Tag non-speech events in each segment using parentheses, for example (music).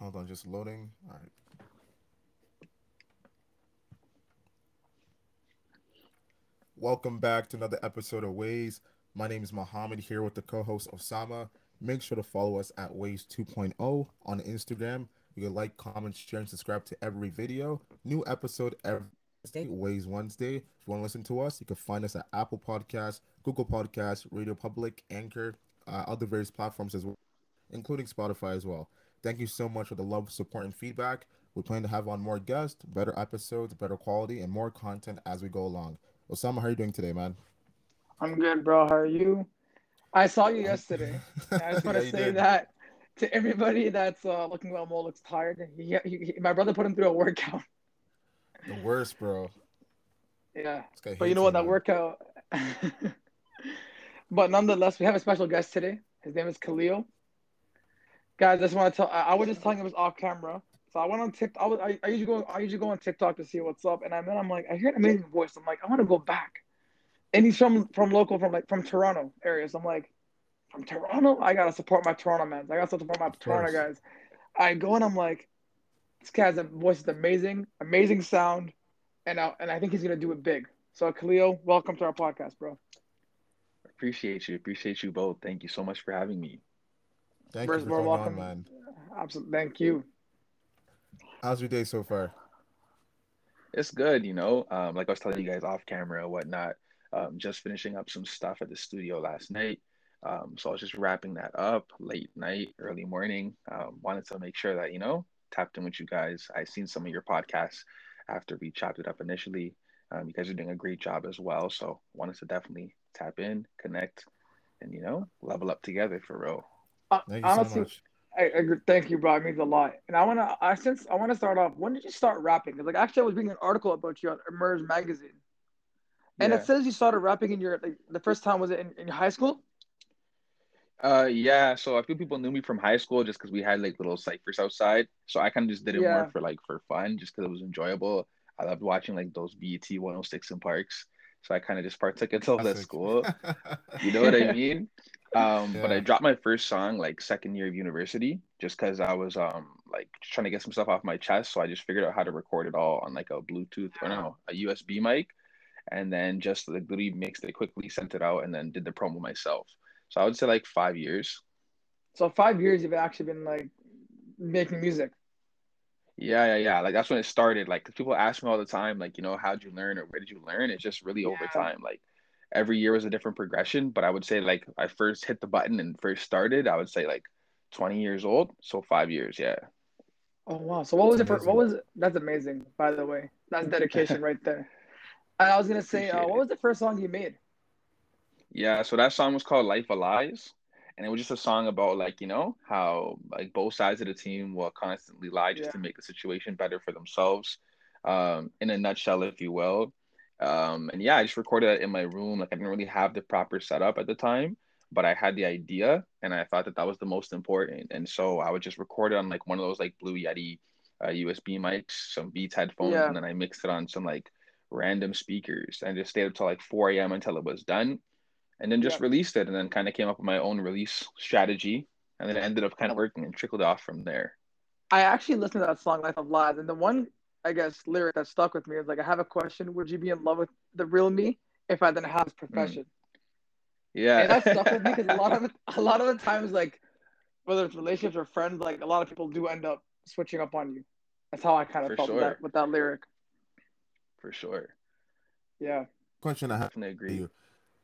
Hold on, just loading. All right. Welcome back to another episode of Ways. My name is Mohammed here with the co-host Osama. Make sure to follow us at Ways 2.0 on Instagram. You can like, comment, share, and subscribe to every video. New episode every Ways Wednesday. If you want to listen to us, you can find us at Apple Podcasts, Google Podcasts, Radio Public, Anchor, uh, other various platforms as well, including Spotify as well. Thank you so much for the love, support, and feedback. We plan to have on more guests, better episodes, better quality, and more content as we go along. Osama, how are you doing today, man? I'm good, bro. How are you? I saw you yesterday. I just (laughs) want to Yeah, say did. that to everybody that's uh, looking well. Mo looks tired. He, he, he- my brother put him through a workout. The worst, bro. Yeah, but you know what? That man. workout. (laughs) but nonetheless, we have a special guest today. His name is Khalil. Guys, I just want to tell. I, I was just telling him it was off camera. So I went on TikTok. I, was, I, I usually go. I usually go on TikTok to see what's up, and I then I'm like, I hear an amazing voice. I'm like, I want to go back. And he's from from local, from like from Toronto area. So I'm like, from Toronto, I gotta support my Toronto man. I gotta support my Toronto course. guys. I go and I'm like, this guy's voice is amazing, amazing sound, and I, and I think he's gonna do it big. So Khalil, welcome to our podcast, bro. Appreciate you. Appreciate you both. Thank you so much for having me. Thank First, you for we're coming on, man. Absolutely, thank you. How's your day so far? It's good, you know. Um, like I was telling you guys off camera and whatnot. Um, just finishing up some stuff at the studio last night. Um, so I was just wrapping that up late night, early morning. Um, wanted to make sure that, you know, tapped in with you guys. I seen some of your podcasts after we chopped it up initially. Um, you guys are doing a great job as well. So wanted to definitely tap in, connect, and you know, level up together for real. Uh, Thank you so honestly, much. I, I thank you, bro. It means a lot. And I wanna, I since I wanna start off. When did you start rapping? 'Cause, like actually, I was reading an article about you on Emerge magazine, and Yeah. it says you started rapping in your like the first time was it in, in high school? Uh, yeah. So a few people knew me from high school just because we had like little ciphers outside. So I kind of just did it Yeah. more for like for fun, just because it was enjoyable. I loved watching like those BET 106 and Parks. So I kind of just partook in those at school. (laughs) (laughs) You know what I mean? Um, but I dropped my first song like second year of university just because I was um like trying to get some stuff off my chest. So I just figured out how to record it all on like a Bluetooth or no, a USB mic, and then just like literally mixed it quickly, sent it out, and then did the promo myself. So I would say like five years. So five years you've actually been like making music. Yeah, yeah, yeah. Like that's when it started. Like people ask me all the time, like, you know, how'd you learn or where did you learn? It's just really over time. Like every year was a different progression. But I would say like I first hit the button and first started, I would say like 20 years old. So five years, yeah. Oh wow! So what was it for? Amazing. What was it? That's amazing, by the way. That's dedication right there. And I was gonna say, uh, what was the first song you made? Yeah, so that song was called Life of Lies. And it was just a song about like, you know, how like both sides of the team will constantly lie just Yeah. to make the situation better for themselves. Um, in a nutshell, if you will. Um, and yeah, I just recorded it in my room. Like I didn't really have the proper setup at the time, but I had the idea and I thought that that was the most important. And so I would just record it on like one of those like Blue Yeti uh, USB mics, some Beats headphones, Yeah. and then I mixed it on some like random speakers and just stayed up till like 4 a.m. until it was done and then just Yeah. released it and then kind of came up with my own release strategy and then it ended up kind of working and trickled off from there I actually listened to that song "Life of Lies," and the one I guess lyric that stuck with me is like, "I have a question: Would you be in love with the real me if I didn't have this profession?" yeah And that stuck with me because a lot of (laughs) a lot of the times, like whether it's relationships or friends, like a lot of people do end up switching up on you. That's how I kind of For felt with, that, with that lyric. for sure Yeah. Question I have to for agree you.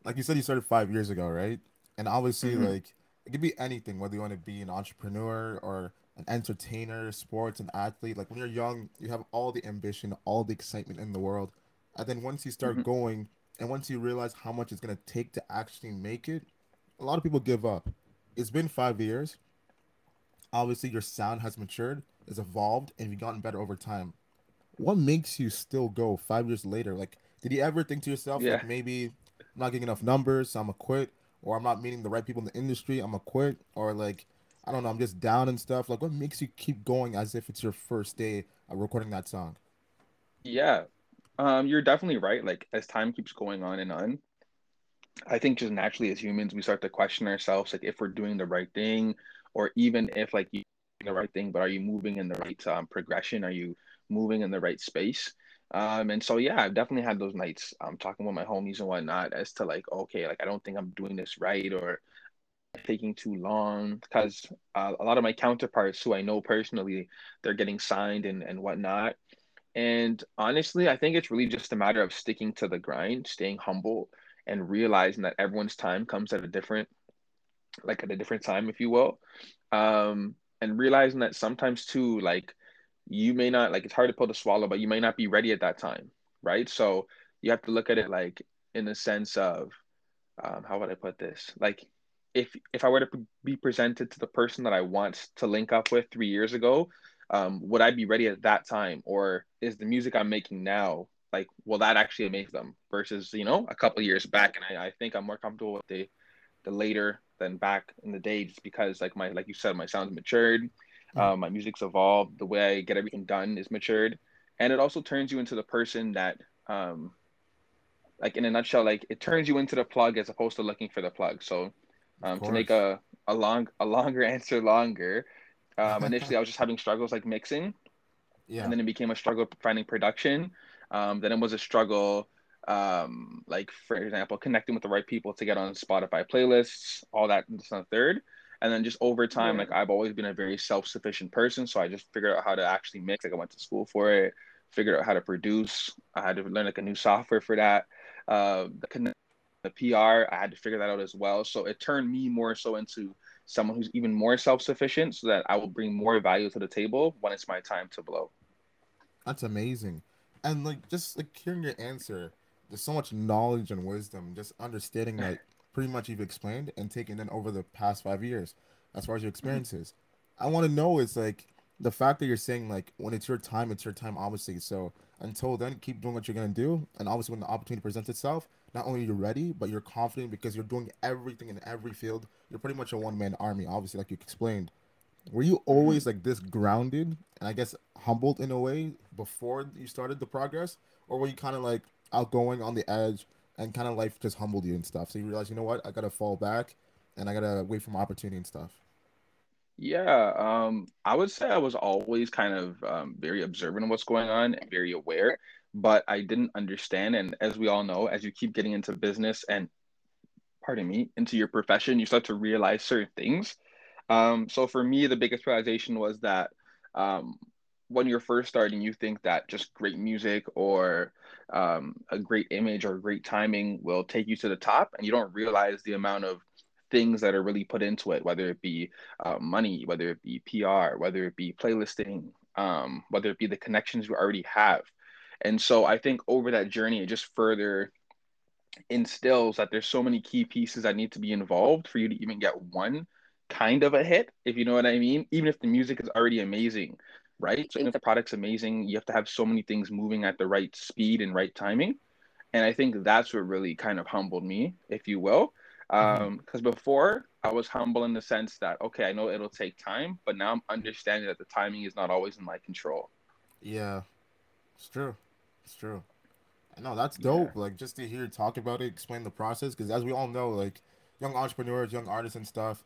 Like you said, you started five years ago, right? And obviously, Mhm. like it could be anything, whether you want to be an entrepreneur or an entertainer, sports, an athlete. Like when you're young, you have all the ambition, all the excitement in the world, and then once you start Mhm. going, and once you realize how much it's gonna take to actually make it, a lot of people give up. It's been five years. Obviously, your sound has matured, has evolved, and you've gotten better over time. What makes you still go five years later? Like, did you ever think to yourself, Yeah. like maybe I'm not getting enough numbers, so I'm gonna quit, or I'm not meeting the right people in the industry, I'm gonna quit, or like I don't know, I'm just down and stuff. Like, what makes you keep going as if it's your first day of recording that song? yeah um you're definitely right like as time keeps going on and on i think just naturally as humans we start to question ourselves like if we're doing the right thing or even if like you the right thing, but are you moving in the right um, progression? Are you moving in the right space? Um, and so yeah, I've definitely had those nights. Um, talking with my homies and whatnot as to like, okay, like I don't think I'm doing this right or taking too long because uh, a lot of my counterparts who I know personally, they're getting signed and and whatnot. And honestly, I think it's really just a matter of sticking to the grind, staying humble, and realizing that everyone's time comes at a different, like at a different time, if you will. Um, and realizing that sometimes too, like you may not like it's hard to pull the swallow, but you may not be ready at that time, right? So you have to look at it like in the sense of um, how would I put this? Like if if I were to be presented to the person that I want to link up with three years ago, um, would I be ready at that time, or is the music I'm making now like will that actually amaze them versus you know a couple years back? And I, I think I'm more comfortable with the the later than back in the day, just because like my like you said, my sound's matured um, my music's evolved. The way I get everything done is matured, and it also turns you into the person that, um, like in a nutshell, like it turns you into the plug as opposed to looking for the plug. So, um, to make a a long a longer (laughs) answer longer, um, (laughs) initially I was just having struggles like mixing, yeah, and then it became a struggle finding production. Um, then it was a struggle um, like for example, connecting with the right people to get on Spotify playlists, all that and the third. And then just over time, yeah. like I've always been a very self-sufficient person. So I just figured out how to actually mix. Like I went to school for it, figured out how to produce. I had to learn like a new software for that. Uh, the, the PR, I had to figure that out as well. So it turned me more so into someone who's even more self-sufficient so that I will bring more value to the table when it's my time to blow. That's amazing. And like just like hearing your answer, there's so much knowledge and wisdom, just understanding that pretty much you've explained and taken in over the past five years as far as your mm-hmm. experiences. I want to know is like the fact that you're saying like when it's your time, it's your time, obviously. So until then, keep doing what you're gonna do, and obviously when the opportunity presents itself, not only you're ready, but you're confident because you're doing everything in every field. You're pretty much a one man army, obviously, like you explained. Were you always like this grounded and I guess humbled in a way before you started the progress, or were you kind of like outgoing on the edge? and kind of life just humbled you and stuff. So you realize, you know what, I gotta fall back, and I gotta wait for my opportunity and stuff. Yeah, um, I would say I was always kind of um, very observant of what's going on and very aware, but I didn't understand. And as we all know, as you keep getting into business and, pardon me, into your profession, you start to realize certain things. Um, so for me, the biggest realization was that um, when you're first starting, you think that just great music or um, a great image or great timing will take you to the top, and you don't realize the amount of things that are really put into it, whether it be uh, money, whether it be PR, whether it be playlisting, um, whether it be the connections you already have. And so I think over that journey, it just further instills that there's so many key pieces that need to be involved for you to even get one kind of a hit, if you know what I mean, even if the music is already amazing right? So if the product's amazing, you have to have so many things moving at the right speed and right timing. And I think that's what really kind of humbled me, if you will. Because um, mm-hmm. before I was humble in the sense that, okay, I know it'll take time, but now I'm understanding that the timing is not always in my control. Yeah, it's true. It's true. I know that's dope. Yeah. Like just to hear talk about it, explain the process, because as we all know, like young entrepreneurs, young artists, and stuff,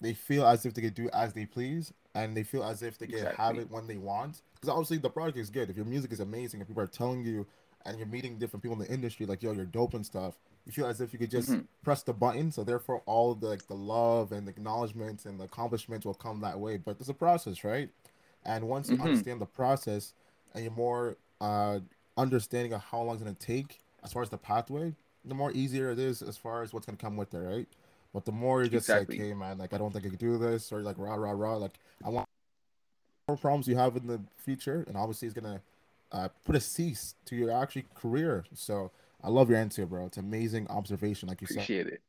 they feel as if they could do as they please, and they feel as if they can exactly. have it when they want. Because obviously the product is good. If your music is amazing, if people are telling you, and you're meeting different people in the industry, like yo, you're dope and stuff. You feel as if you could just mm-hmm. press the button. So therefore, all the like, the love and the acknowledgments and the accomplishments will come that way. But there's a process, right? And once you mm-hmm. understand the process, and you're more uh, understanding of how long it's gonna take as far as the pathway, the more easier it is as far as what's gonna come with it, right? But the more you're just exactly. like, hey man, like I don't think I can do this, or like rah rah rah, like I want more problems you have in the future, and obviously it's gonna uh, put a cease to your actually career. So I love your answer, bro. It's amazing observation, like you Appreciate said. Appreciate it.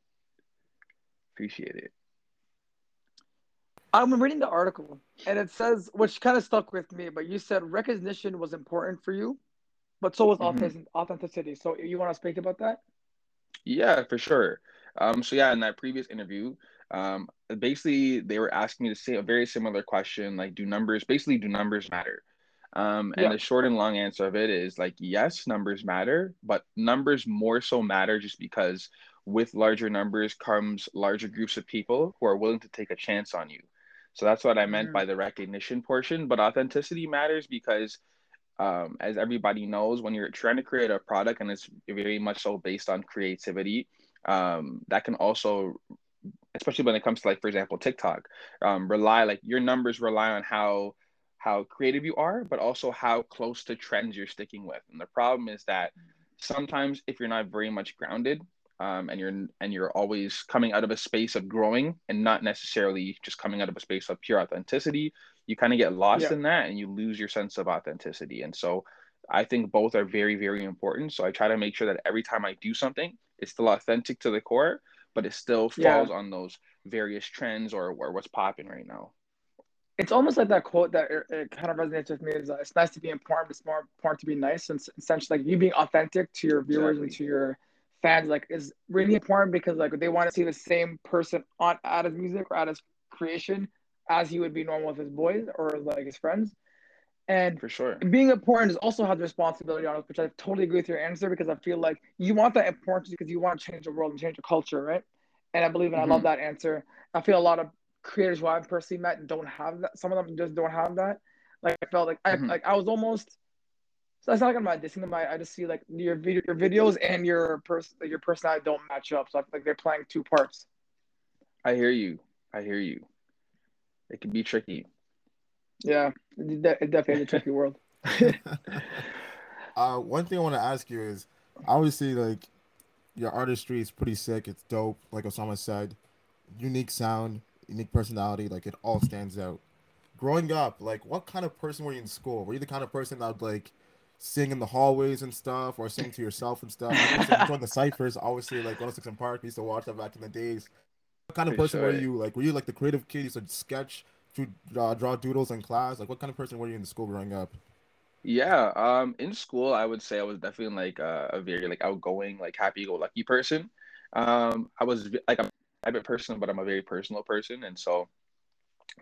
Appreciate it. I'm reading the article, and it says, which kind of stuck with me, but you said recognition was important for you, but so was mm-hmm. authenticity. So you want to speak about that? Yeah, for sure. Um, so yeah, in that previous interview, um, basically they were asking me to say a very similar question, like, do numbers basically do numbers matter? Um, and yeah. the short and long answer of it is like, yes, numbers matter, but numbers more so matter just because with larger numbers comes larger groups of people who are willing to take a chance on you. So that's what I meant Mm. by the recognition portion. But authenticity matters because, um, as everybody knows, when you're trying to create a product and it's very much so based on creativity, um, that can also, especially when it comes to like, for example, TikTok, um, rely like your numbers rely on how how creative you are, but also how close to trends you're sticking with. And the problem is that sometimes if you're not very much grounded um, and you're and you're always coming out of a space of growing and not necessarily just coming out of a space of pure authenticity you kind of get lost Yeah. in that and you lose your sense of authenticity and so i think both are very very important so i try to make sure that every time i do something it's still authentic to the core but it still Yeah. falls on those various trends or, or what's popping right now It's almost like that quote that it, it kind of resonates with me is uh, it's nice to be important, but it's more important to be nice. And essentially, like you being authentic to your viewers and to your fans, like is really important because like they want to see the same person on at his music or at his creation as he would be normal with his boys or like his friends. And for sure being important is also has responsibility on us, which I totally agree with your answer because I feel like you want that importance because you want to change the world and change the culture, right? And I believe and I love that answer. I feel a lot of creators who I've personally met don't have that. Some of them just don't have that. Like I felt like I Mhm. like I was almost. So it's not like I'm not dissing them. I, I just see like your video, your videos and your person, your personality don't match up. So I feel like they're playing two parts. i hear you i hear you it can be tricky Yeah, it, definitely is a tricky world. (laughs) (laughs) uh, one thing I want to ask you is, obviously, like your artistry is pretty sick. It's dope. Like Osama said, unique sound, unique personality. Like it all stands out. Growing up, like what kind of person were you in school? Were you the kind of person that would like sing in the hallways and stuff, or sing to yourself and stuff? I used to join the ciphers, obviously, like 106 and Park. We used to watch that back in the days. What kind of person were sure. you? Like, were you like the creative kid? You said sketch, draw, draw, draw doodles in class. Like, what kind of person were you in school growing up? Yeah, um, in school, I would say I was definitely like a, a very like outgoing, like happy-go-lucky person. Um, I was like I'm a private person, but I'm a very personal person, and so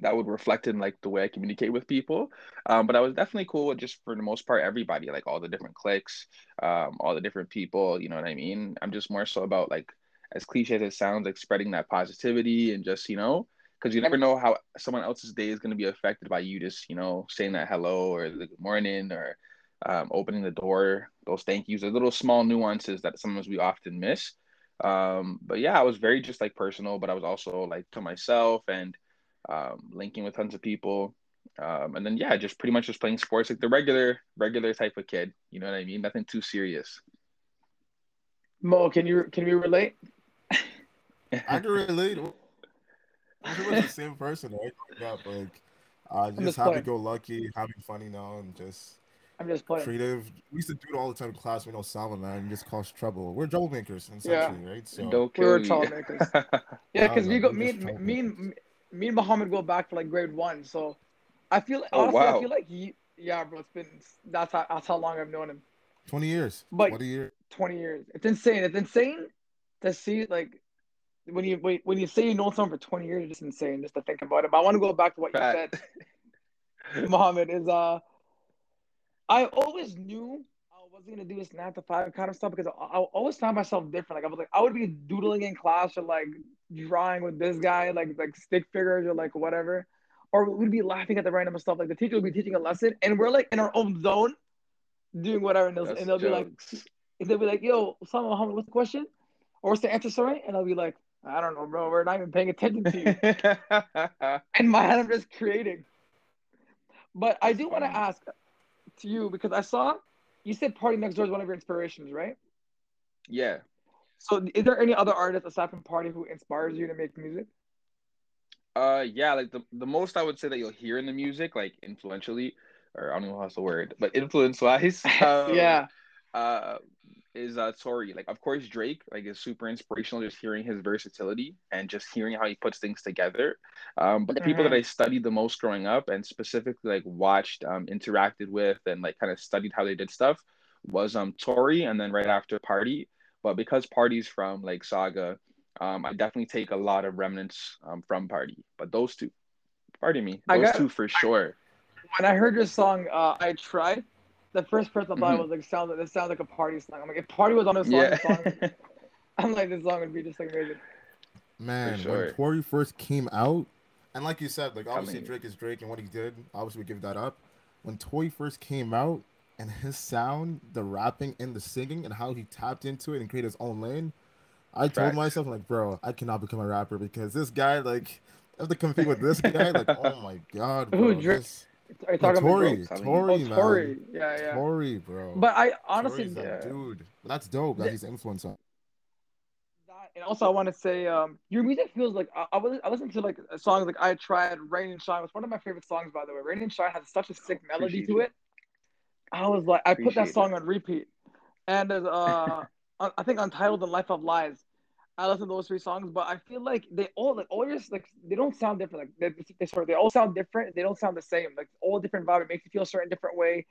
that would reflect in like the way I communicate with people. Um, but I was definitely cool with just for the most part everybody, like all the different cliques, um, all the different people. You know what I mean? I'm just more so about like as cliche as it sounds, like spreading that positivity and just you know, because you never know how someone else's day is going to be affected by you just you know saying that hello or the good morning or um, opening the door. Those thank yous, the little small nuances that sometimes we often miss. Um, but yeah, I was very just like personal, but I was also like to myself and um, linking with tons of people. Um, and then yeah, just pretty much just playing sports like the regular regular type of kid. You know what I mean? Nothing too serious. Mo, can you can you relate? I can (laughs) relate. I think we're the same person, right? Growing up, like, uh, just just playing. happy go lucky, having fun, you know, and just I'm just playing. creative. We used to do it all the time in class. We know Salma, man, and just cause trouble. We're troublemakers, Yeah. essentially, right? So, Don't we're kill me. troublemakers. (laughs) Yeah, because we go we're me and me and me and Muhammad go back to like grade one. So I feel Oh, honestly, I feel like he, yeah, bro. It's been that's how that's how long I've known him. 20 years. But- 20 years. Twenty years. It's insane. It's insane to see like when you when, you say you know someone for twenty years, it's just insane just to think about it. But I want to go back to what you said, (laughs) Muhammad. Is uh, I always knew I wasn't gonna do this nine to five kind of stuff because I, I always found myself different. Like I was like I would be doodling in class or like drawing with this guy, like like stick figures or like whatever, or we'd be laughing at the random stuff. Like the teacher would be teaching a lesson and we're like in our own zone, doing whatever, and they'll, and they'll be like, and they'll be like, "Yo, Osama Muhammad, what's the question? Or what's the answer, sorry?" And I'll be like, "I don't know, bro. We're not even paying attention to you." (laughs) in my head, I'm just creating. But I do want to ask to you because I saw you said PartyNextDoor is one of your inspirations, right? yeah. So, is there any other artist aside from Party who inspires you to make music? Uh, yeah, like the the most I would say that you'll hear in the music, like influentially, or I don't know how's the word, but influence wise, (laughs) um, yeah, uh, is uh Tory. Like, of course, Drake, like, is super inspirational. Just hearing his versatility and just hearing how he puts things together. Um, but the people that I studied the most growing up, and specifically like watched, um, interacted with, and like kind of studied how they did stuff, was um Tory, and then right after Party. But because Party's from like Sauga, um, I definitely take a lot of remnants um, from Party. But those two, pardon me, I those got- two for sure. when I heard your song, uh, I tried. The first person I thought Mhm. was like, "Sounds like this sounds like a party song." I'm like, if Party was on this song, Yeah. this song (laughs) I'm like, this song would be just like amazing. Man, sure. when Tory first came out, And like you said, like obviously mean- Drake is Drake, and what he did, obviously we give that up. When Tory first came out, and his sound, the rapping and the singing, and how he tapped into it and created his own lane, I told Facts. myself like, bro, I cannot become a rapper because this guy, like, I have to compete with this guy. Like, oh my god, (laughs) bro. Who, Drake? this- Are you No, talking Tory, about Tory, Tory, oh, man, Tory? Yeah, yeah. Tory, bro. But I honestly, Tory's that yeah. dude. That's dope. That The- he's influenced on. That- And also, I want to say, um, your music feels like I, I, was, I listened to like songs like I tried, Rain and Shine. was one of my favorite songs, by the way. Rain and Shine has such a sick melody to it. it. I was like, I put that Appreciate song on repeat, and uh, (laughs) I I think Untitled and Life of Lies. I listen to those three songs, but I feel like they all like all just like they don't sound different. Like they, they sort of, they all sound different. They don't sound the same. Like all different vibe. It makes you feel a certain different way.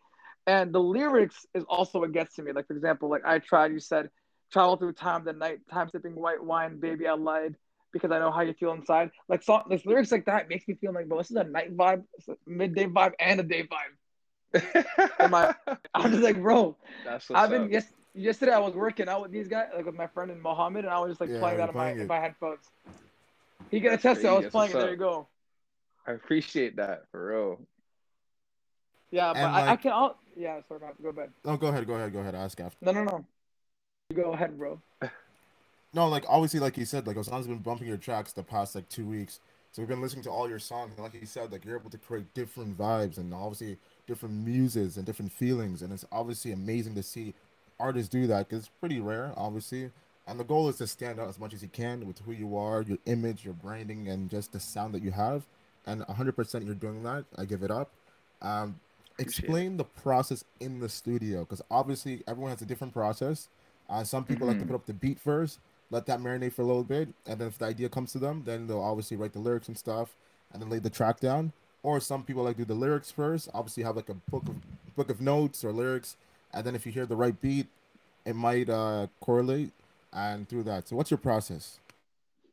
And the lyrics is also what gets to me. Like for example, like I tried. You said travel through time, the night, time sipping white wine, baby. I lied because I know how you feel inside. Like song, like lyrics like that makes me feel like, bro, this is a night vibe, a midday vibe, and a day vibe. (laughs) Am I- I'm just like, bro, That's what's I've been up. yes. Yesterday I was working out with these guys, like with my friend and Mohammed, and I was just like Yeah, playing you're that in my, in my headphones. He got a test to. I was. That's playing it. There you go. I appreciate that for real. Yeah, but And, I, I can. I'll, yeah, sorry, Matt, go ahead. No, go ahead, go ahead, go ahead. Ask after. No, no, no. Go ahead, bro. (laughs) No, like obviously, like you said, like Osama's been bumping your tracks the past like two weeks. So we've been listening to all your songs, and like you said, like you're able to create different vibes and obviously different muses and different feelings, and it's obviously amazing to see artists do that because it's pretty rare, obviously. And the goal is to stand out as much as you can with who you are, your image, your branding, and just the sound that you have. And 100% you're doing that. I give it up. Um, explain the process in the studio because obviously everyone has a different process. Uh, some people like to Mhm. put up the beat first, let that marinate for a little bit, and then if the idea comes to them, then they'll obviously write the lyrics and stuff, and then lay the track down. Or some people like do the lyrics first. Obviously, have like a book of book of notes or lyrics, and then if you hear the right beat, it might uh, correlate and through that. So, what's your process?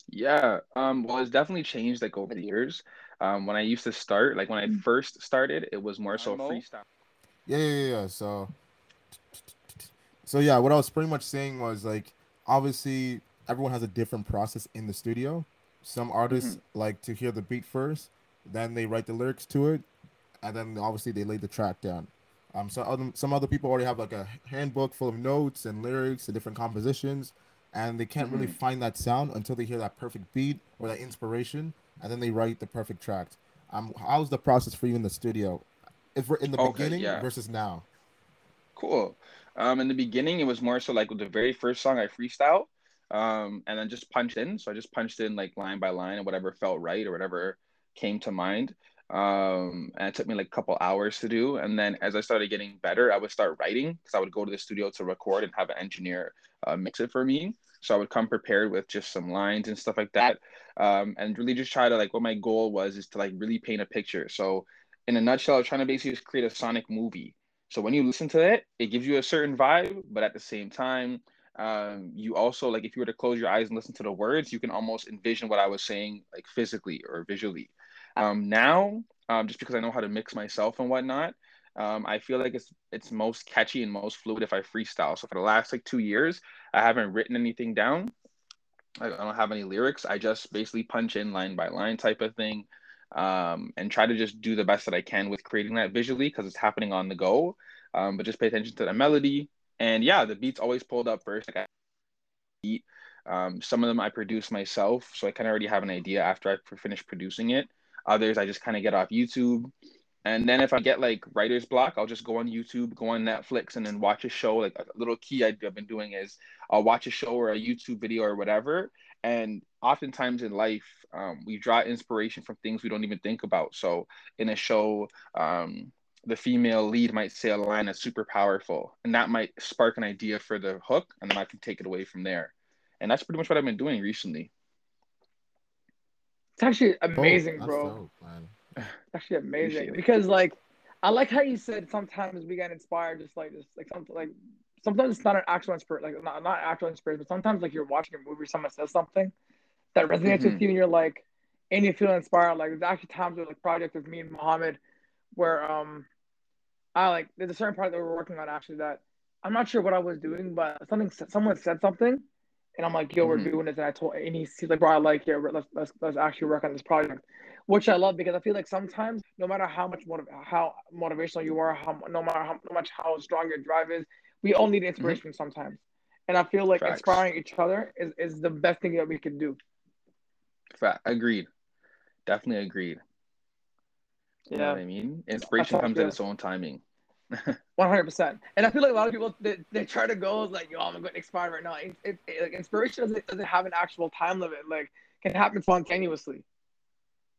Yeah, um, well, it's definitely changed like over the years. Um, when I used to start, like when I first started, it was more so freestyle. Yeah, yeah, yeah. yeah. So, so yeah, what I was pretty much saying was like, obviously, everyone has a different process in the studio. Some artists like to hear the beat first, then they write the lyrics to it, and then obviously they lay the track down. Um, so other, some other people already have like a handbook full of notes and lyrics and different compositions, and they can't really Mhm. find that sound until they hear that perfect beat or that inspiration, and then they write the perfect track. Um, how's the process for you in the studio? If we're in the Okay, beginning yeah. versus now. Cool. Um, in the beginning, it was more so like with the very first song I freestyle, um, and then just punched in. So I just punched in like line by line and whatever felt right or whatever came to mind. Um, and it took me like a couple hours to do. And then as I started getting better, I would start writing because I would go to the studio to record and have an engineer uh, mix it for me. So I would come prepared with just some lines and stuff like that, um, and really just try to like what my goal was is to like really paint a picture. So in a nutshell, I was trying to basically just create a sonic movie. So when you listen to it, it gives you a certain vibe, but at the same time, um, you also like if you were to close your eyes and listen to the words, you can almost envision what I was saying like physically or visually. Um, now, um, just because I know how to mix myself and whatnot, um, I feel like it's it's most catchy and most fluid if I freestyle. So for the last like two years, I haven't written anything down. I don't have any lyrics. I just basically punch in line by line type of thing um, and try to just do the best that I can with creating that visually because it's happening on the go. Um, but just pay attention to the melody. And yeah, the beats always pulled up first. Like I beat. Um, some of them I produce myself, so I kind of already have an idea after I finish producing it. Others I just kind of get off YouTube. And then if I get like writer's block, I'll just go on YouTube, go on Netflix, and then watch a show. Like a little key I've been doing is I'll watch a show or a YouTube video or whatever. And oftentimes in life, um, we draw inspiration from things we don't even think about. So in a show, um, the female lead might say a line that's super powerful, and that might spark an idea for the hook, and then I can take it away from there. And that's pretty much what I've been doing recently. It's actually Oh, amazing, that's bro. dope. It's actually amazing because like I like how you said sometimes we get inspired just like just like something like sometimes it's not an actual inspiration like not, not actual inspiration but sometimes like you're watching a movie someone says something that resonates with Mhm. you and you're like and you feel inspired like there's actually times with like project with me and Mohammed where um I like there's a certain part that we're working on actually that I'm not sure what I was doing but something someone said something and I'm like yo we're Mhm. doing this and I told and he's, he's like bro I like it let's let's let's actually work on this project which I love because I feel like sometimes, no matter how much motiv- how motivational you are, how no matter how much how strong your drive is, we all need inspiration mm-hmm. sometimes. And I feel like Facts. inspiring each other is, is the best thing that we can do. Fact. Agreed. Definitely agreed. You yeah. know what I mean? Inspiration comes at its own timing. One hundred percent. And I feel like a lot of people they, they try to go like, "Yo, I'm gonna get inspired right now." It, it, it, like inspiration doesn't, doesn't have an actual time limit. Like, can happen spontaneously.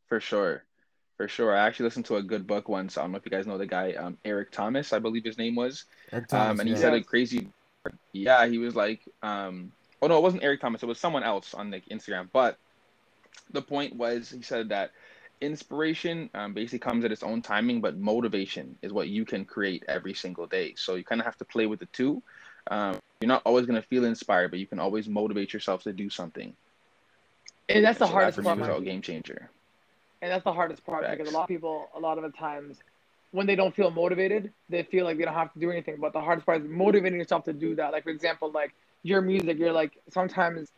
For sure. For sure. I actually listened to a good book once. I don't know if you guys know the guy, um, Eric Thomas, I believe his name was. Eric Thomas, um, and he yeah. said a crazy yeah, he was like, um, oh no, it wasn't Eric Thomas. It was someone else on like Instagram. But the point was, he said that inspiration um, basically comes at its own timing, but motivation is what you can create every single day. So you kind of have to play with the two. Um, you're not always going to feel inspired, but you can always motivate yourself to do something. And that's the so hardest that part. a game changer and that's the hardest part Facts. because a lot of people, a lot of the times, when they don't feel motivated, they feel like they don't have to do anything. But the hardest part is motivating yourself to do that. Like for example, like your music, you're like sometimes,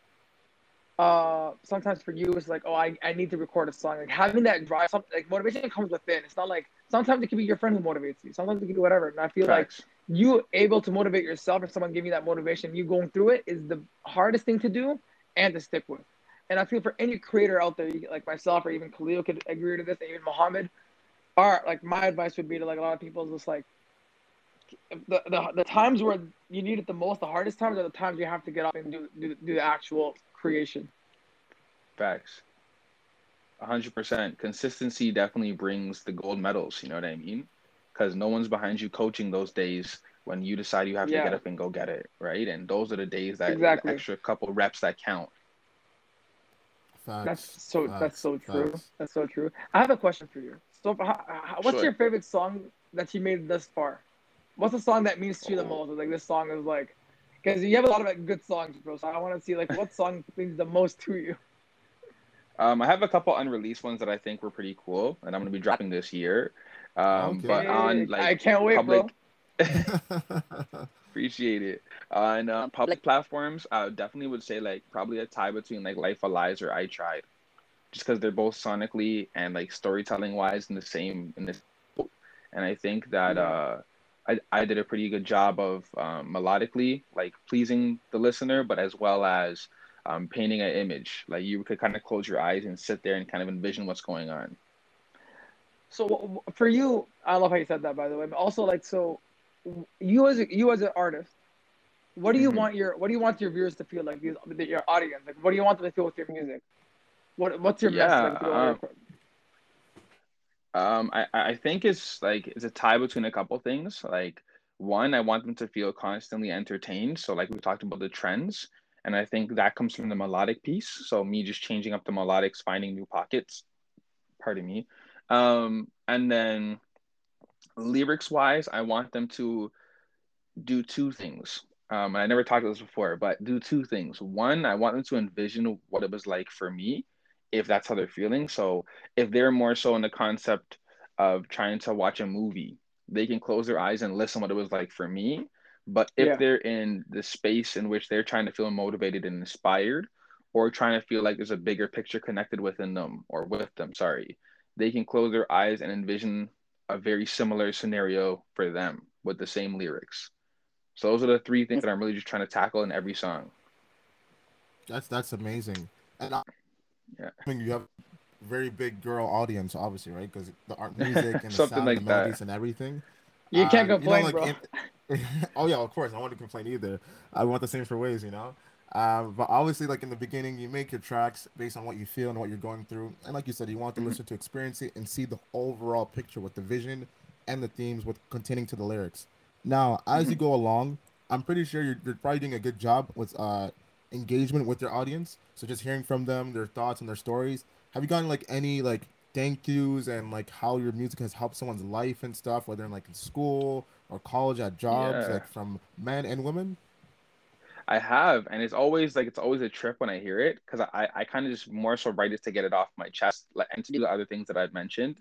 uh, sometimes for you it's like, oh, I, I need to record a song. Like having that drive, something like motivation comes within. It's not like sometimes it can be your friend who motivates you. Sometimes it can be whatever. And I feel Facts. like you able to motivate yourself if someone giving you that motivation, you going through it is the hardest thing to do and to stick with. And I feel for any creator out there, like myself or even Khalil could agree to this, and even Muhammad, our like my advice would be to like a lot of people is just like the, the the times where you need it the most, the hardest times are the times you have to get up and do do, do the actual creation. Facts. hundred percent. Consistency definitely brings the gold medals. You know what I mean? Because no one's behind you coaching those days when you decide you have yeah. to get up and go get it, right? And those are the days that exactly. extra couple reps that count. Facts, that's so facts, that's so true. Facts. That's so true. I have a question for you. So, how, how, what's sure. your favorite song that you made thus far? What's the song that means to you the oh. most? Like this song is like, because you have a lot of like, good songs, bro. So I want to see like what song (laughs) means the most to you. Um, I have a couple unreleased ones that I think were pretty cool, and I'm gonna be dropping this year. Um, okay. but on like I can't wait, public... bro. (laughs) (laughs) Appreciate it. Uh, and uh, public platforms, I definitely would say like probably a tie between like Life of Lies or I Tried, just because they're both sonically and like storytelling wise in the same in this. And I think that uh, I I did a pretty good job of um, melodically like pleasing the listener, but as well as um, painting an image. Like you could kind of close your eyes and sit there and kind of envision what's going on. So for you, I love how you said that by the way. But also like so you as a, you as an artist, what do you mm-hmm. want your what do you want your viewers to feel like? Your audience, like what do you want them to feel with your music? What what's your yeah, message? Um, um, I I think it's like it's a tie between a couple things. Like one, I want them to feel constantly entertained. So like we talked about the trends, and I think that comes from the melodic piece. So me just changing up the melodics, finding new pockets. Pardon me. Um, and then lyrics wise, I want them to do two things. Um, and I never talked about this before, but do two things. One, I want them to envision what it was like for me, if that's how they're feeling. So if they're more so in the concept of trying to watch a movie, they can close their eyes and listen what it was like for me. But if yeah. they're in the space in which they're trying to feel motivated and inspired, or trying to feel like there's a bigger picture connected within them or with them, sorry, they can close their eyes and envision a very similar scenario for them with the same lyrics. So those are the three things that I'm really just trying to tackle in every song. That's that's amazing. And I, yeah, I mean you have a very big girl audience, obviously, right? Because the art, (laughs) music, and the sound, like the melodies, and everything. You can't um, complain, you know, like, bro. In, (laughs) oh yeah, of course. I want to complain either. I want the same for ways, you know. Um, but obviously, like in the beginning, you make your tracks based on what you feel and what you're going through. And like you said, you want the mm-hmm. listener to experience it and see the overall picture with the vision and the themes with containing to the lyrics. Now, as mm-hmm. you go along, I'm pretty sure you're, you're probably doing a good job with uh, engagement with their audience. So just hearing from them, their thoughts and their stories. Have you gotten like any like thank yous and like how your music has helped someone's life and stuff, whether in like in school or college at jobs, yeah. like from men and women? I have, and it's always like it's always a trip when I hear it because I I kind of just more so write it to get it off my chest like and to do the other things that I've mentioned.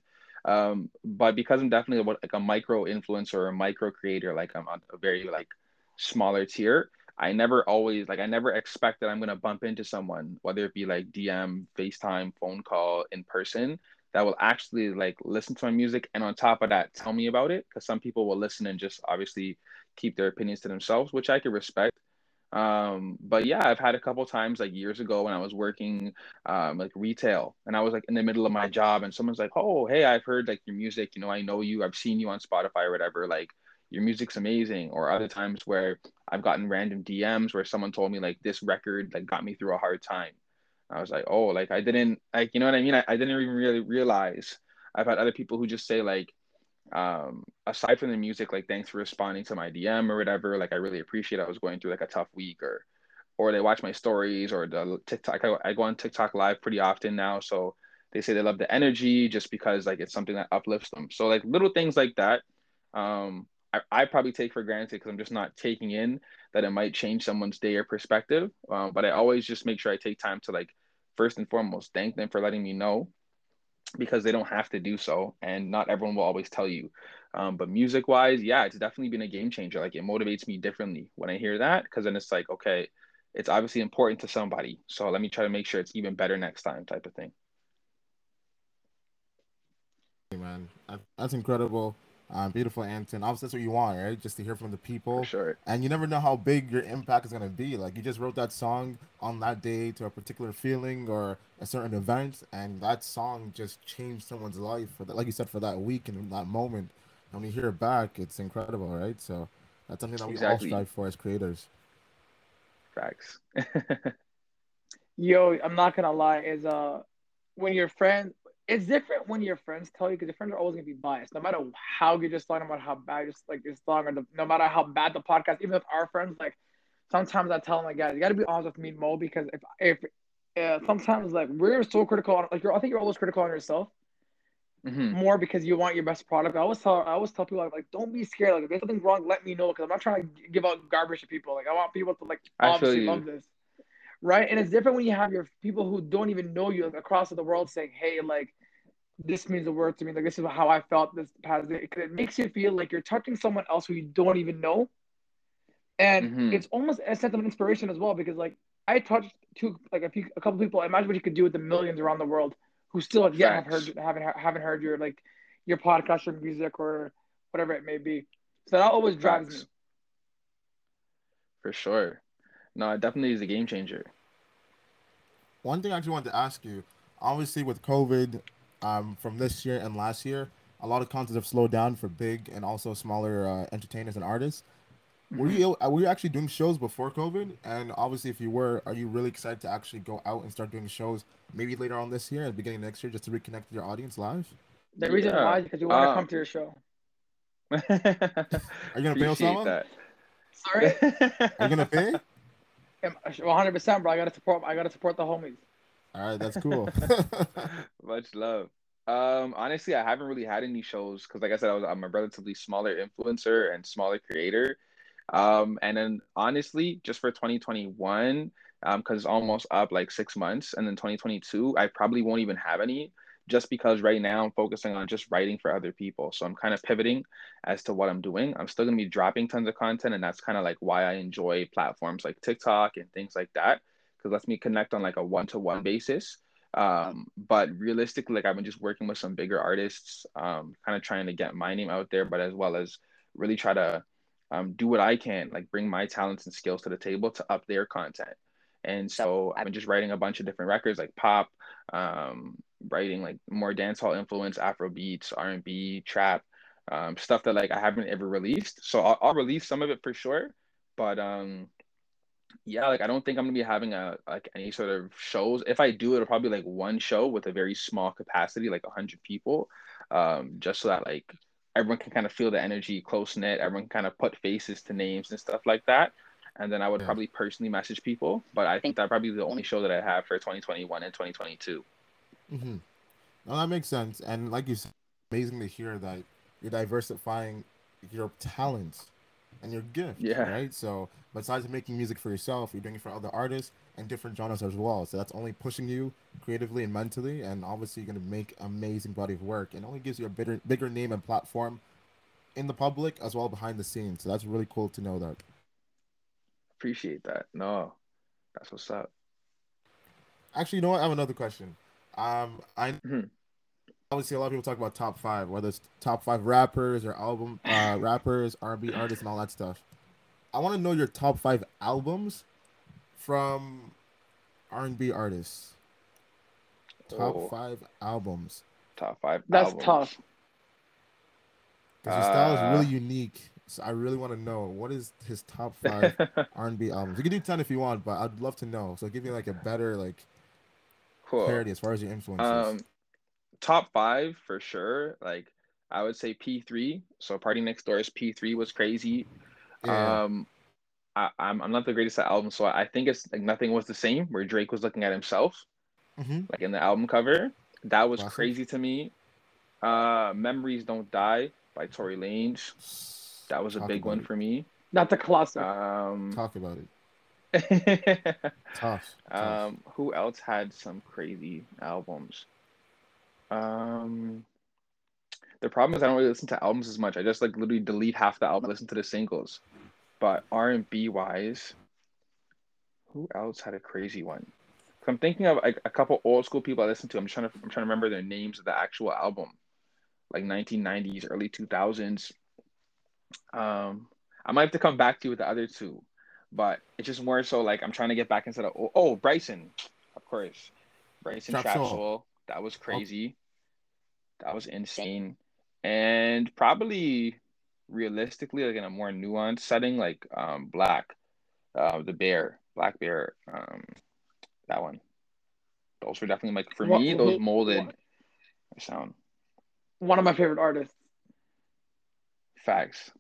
Um, but because I'm definitely like a micro influencer or a micro creator, like I'm on a very like smaller tier. I never always like I never expect that I'm gonna bump into someone, whether it be like DM, FaceTime, phone call, in person, that will actually like listen to my music and on top of that tell me about it because some people will listen and just obviously keep their opinions to themselves which i can respect. Um, but yeah i've had a couple times like years ago when i was working um, like retail and i was like in the middle of my job and someone's like oh hey i've heard like your music you know i know you i've seen you on spotify or whatever like your music's amazing or other times where i've gotten random dms where someone told me like this record like got me through a hard time I was like, oh, like I didn't like, you know what I mean? I, I didn't even really realize. I've had other people who just say like, um, aside from the music, like thanks for responding to my DM or whatever. Like I really appreciate. It. I was going through like a tough week, or or they watch my stories or the TikTok. I, I go on TikTok live pretty often now, so they say they love the energy just because like it's something that uplifts them. So like little things like that. Um, I, I probably take for granted because I'm just not taking in that it might change someone's day or perspective. Um, but I always just make sure I take time to like first and foremost thank them for letting me know because they don't have to do so and not everyone will always tell you. Um, but music wise yeah it's definitely been a game changer. Like it motivates me differently when i hear that because then it's like okay it's obviously important to somebody so let me try to make sure it's even better next time type of thing. Man that's incredible um, beautiful Anton. Obviously, that's what you want, right? Just to hear from the people. For sure. And you never know how big your impact is gonna be. Like you just wrote that song on that day to a particular feeling or a certain event, and that song just changed someone's life for that, like you said, for that week and that moment. And when you hear it back, it's incredible, right? So that's something that we exactly. all strive for as creators. Facts. (laughs) Yo, I'm not gonna lie. Is uh, when your friend it's different when your friends tell you because your friends are always gonna be biased, no matter how good your song, no matter how bad just like your song, or the, no matter how bad the podcast. Even with our friends, like sometimes I tell them like, guys, you gotta be honest with me, Mo, because if if uh, sometimes like we're so critical on like you're, I think you're always critical on yourself. Mm-hmm. More because you want your best product. I always tell I always tell people like, like don't be scared. Like if there's something wrong, let me know because I'm not trying to give out garbage to people. Like I want people to like obviously love this right? And it's different when you have your people who don't even know you across the world saying, "Hey, like this means the world to me. Like this is how I felt this past day." It makes you feel like you're touching someone else who you don't even know, and mm-hmm. it's almost a sense of inspiration as well. Because like I touched two, like a few, a couple people. Imagine what you could do with the millions around the world who still have yet have heard haven't haven't heard your like your podcast or music or whatever it may be. So that always drives Facts. me. For sure. No, it definitely is a game changer. One thing I actually wanted to ask you, obviously with COVID, um, from this year and last year, a lot of concerts have slowed down for big and also smaller uh, entertainers and artists. Were mm-hmm. you were you actually doing shows before COVID? And obviously, if you were, are you really excited to actually go out and start doing shows maybe later on this year and beginning next year just to reconnect with your audience live? The reason yeah. why is because you want to uh, come to your show. (laughs) are you gonna pay Osama? Sorry. are you gonna pay? (laughs) One hundred percent, bro. I gotta support. I gotta support the homies. All right, that's cool. (laughs) (laughs) Much love. Um, honestly, I haven't really had any shows because, like I said, I was I'm a relatively smaller influencer and smaller creator. Um, and then honestly, just for 2021, um, because it's almost up like six months, and then 2022, I probably won't even have any just because right now I'm focusing on just writing for other people. So I'm kind of pivoting as to what I'm doing. I'm still going to be dropping tons of content. And that's kind of like why I enjoy platforms like TikTok and things like that, because it lets me connect on like a one to one basis. Um, but realistically, like I've been just working with some bigger artists, um, kind of trying to get my name out there, but as well as really try to um, do what I can, like bring my talents and skills to the table to up their content. And so I've been just writing a bunch of different records like pop, um, writing like more dancehall influence, Afro beats, R and B, trap, um, stuff that like I haven't ever released. So I'll, I'll, release some of it for sure, but um, yeah, like I don't think I'm gonna be having a like any sort of shows. If I do, it'll probably like one show with a very small capacity, like hundred people, um, just so that like everyone can kind of feel the energy, close knit. Everyone can kind of put faces to names and stuff like that. And then I would yeah. probably personally message people, but I think that probably the only show that I have for 2021 and 2022. Mm-hmm. No, that makes sense. And like you said, amazing to hear that you're diversifying your talents and your gift. Yeah. Right. So besides making music for yourself, you're doing it for other artists and different genres as well. So that's only pushing you creatively and mentally, and obviously you're gonna make amazing body of work. And only gives you a bigger bigger name and platform in the public as well behind the scenes. So that's really cool to know that. Appreciate that. No, that's what's up. Actually, you know what? I have another question. Um, I mm-hmm. obviously a lot of people talk about top five, whether it's top five rappers or album uh, (laughs) rappers, R and B artists, and all that stuff. I want to know your top five albums from R and B artists. Top Oh. five albums. Top five. That's albums. tough. Because your style is Uh, really unique. So I really want to know what is his top (laughs) five R and B albums. You can do ten if you want, but I'd love to know. So give me like a better like cool. clarity as far as your influences. Um, top five for sure. Like I would say P three. So PartyNextDoor's P three was crazy. yeah. Um, I, I'm I'm not the greatest at albums, so I think it's like nothing was the same. Where Drake was looking at himself, Mhm. like in the album cover, that was Classic. crazy to me. Uh, Memories Don't Die by Tory Lanez, that was a Talk big one it. for me. Not the classic. Um, Talk about it. (laughs) Tough. tough. um, who else had some crazy albums? Um, the problem is I don't really listen to albums as much. I just like literally delete half the album, listen to the singles. But R and B wise, who else had a crazy one? 'Cause I'm thinking of like a couple old school people I listen to. I'm trying to I'm trying to remember their names of the actual album, like 1990s, early 2000s. Um, I might have to come back to you with the other two, but it's just more so like I'm trying to get back into the oh, oh Bryson, of course, Bryson Trap Trap, Soul. Soul. That was crazy. That was insane, and probably realistically, like in a more nuanced setting, like um Black, uh, the Bear, Black Bear, um, that one. Those were definitely like for What- me, those molded what- sound. One of my favorite artists. Facts.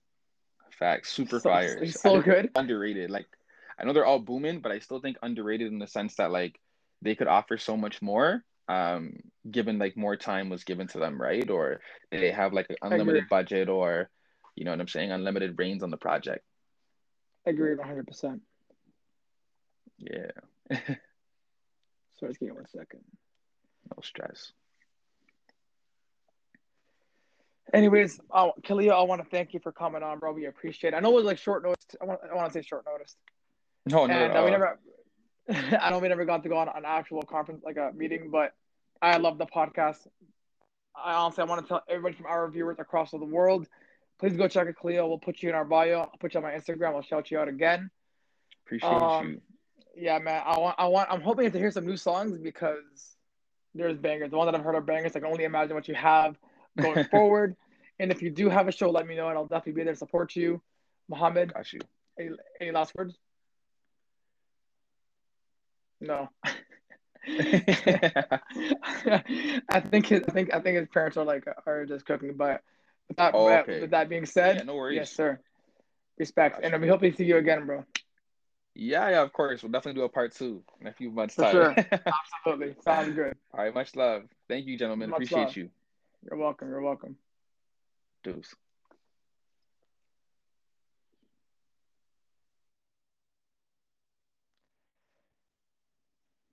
Facts. Super So- fire. so good. Underrated. Like I know they're all booming, but I still think underrated in the sense that like they could offer so much more. Um, given like more time was given to them, right? Or they have like an unlimited budget or you know what I'm saying, unlimited reins on the project. Agreed 100%. Yeah. (laughs) So give me one second. No stress. Anyways, uh, Kalia, I want to thank you for coming on, bro. We appreciate it. I know it was like short notice. I want, I want to say short notice. No, no, and no. uh, we never, (laughs) I know we never got to go on an actual conference, like a meeting, but I love the podcast. I honestly, I want to tell everybody from our viewers across the world, please go check out Kalia. We'll put you in our bio. I'll put you on my Instagram. I'll shout you out again. Appreciate um, you. Yeah, man. I want, I want, I'm hoping to hear some new songs because there's bangers. The one that I've heard are bangers. I can only imagine what you have going (laughs) forward. And if you do have a show, let me know, and I'll definitely be there to support you. Mohammed, Got you. any, any last words? No. (laughs) (laughs) I think his, I think I think his parents are like are just cooking. But with that, Oh, with- okay. with that being said, Yeah, no worries. yes, sir. Respect, Gotcha. and we hope to see you again, bro. Yeah, yeah, of course. We'll definitely do a part two in a few months' For time. sure. Absolutely, sounds good. All right, much love. Thank you, gentlemen. Much Appreciate love. you. You're welcome. You're welcome. Deuce.